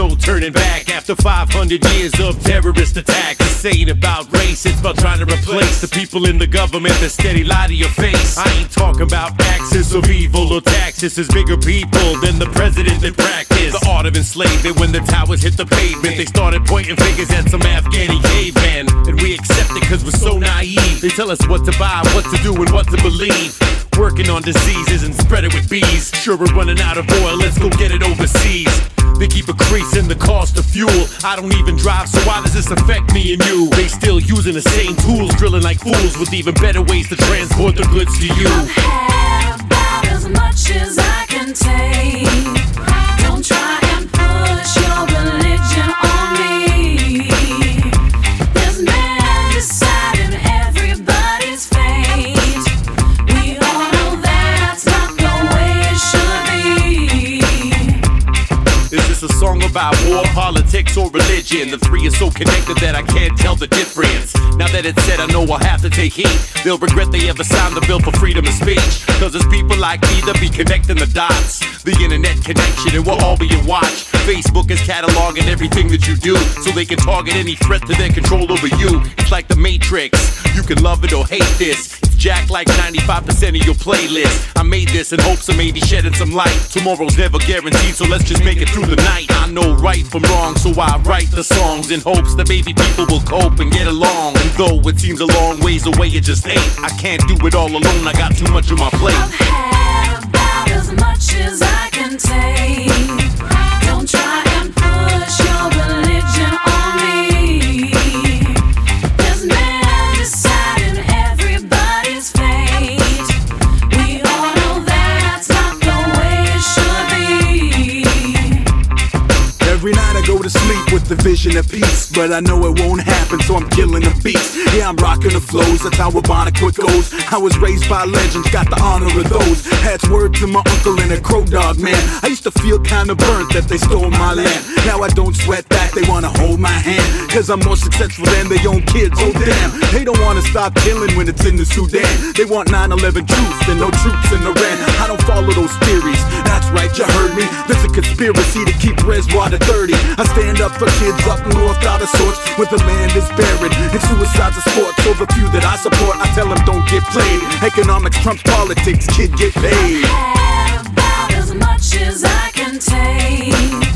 No turning back after 500 years of terrorist attacks, this ain't about race, it's about trying to replace the people in the government that steady lie to your face. I ain't talking about axis of evil or taxes, is bigger people than the president that practice. The art of enslavement when the towers hit the pavement, they started pointing fingers at some Afghani cavemen. And we accept it cause we're so naive. They tell us what to buy, what to do, and what to believe. Working on diseases and spread it with bees. Sure, we're running out of oil, let's go get it overseas. They keep increasing the cost of fuel. I don't even drive, so why does this affect me and you? They still using the same tools, drilling like fools with even better ways to transport the goods to you. I've about as much as I can take. Is this a song about war, politics, or religion? The three are so connected that I can't tell the difference. Now that it's said, I know I'll have to take heed. They'll regret they ever signed the bill for freedom of speech. Cause it's people like me that be connecting the dots. The internet connection, and we're all being watched. Facebook is cataloging everything that you do, so they can target any threat to their control over you. It's like the Matrix. You can love it or hate this. Jacked like 95% of your playlist. I made this in hopes of maybe shedding some light. Tomorrow's never guaranteed, so let's just make it through the night. I know right from wrong, so I write the songs in hopes that maybe people will cope and get along. And though it seems a long ways away, it just ain't. I can't do it all alone, I got too much on my plate. I've had about as much as I can take. Every night I go to sleep with the vision of peace, but I know it won't happen, so I'm killing the beats. Yeah, I'm rocking the flows, that's how Quick goes. I was raised by legends, got the honor of those. Had word to my uncle and a crow dog man. I used to feel kinda burnt that they stole my land. Now I don't sweat that, they wanna hold my hand. Cause I'm more successful than their own kids, oh damn. They don't wanna stop killing when it's in the Sudan. They want 9 11 truth and no troops in Iran. I don't follow those theories, that's right, you heard me. There's a conspiracy to keep Reswater 30. I stand up for kids up north out of sorts where the land is barren and suicide's a sport over the few that I support. I tell them don't get played. Economics trumps politics, kid, get paid. I have about as much as I can take.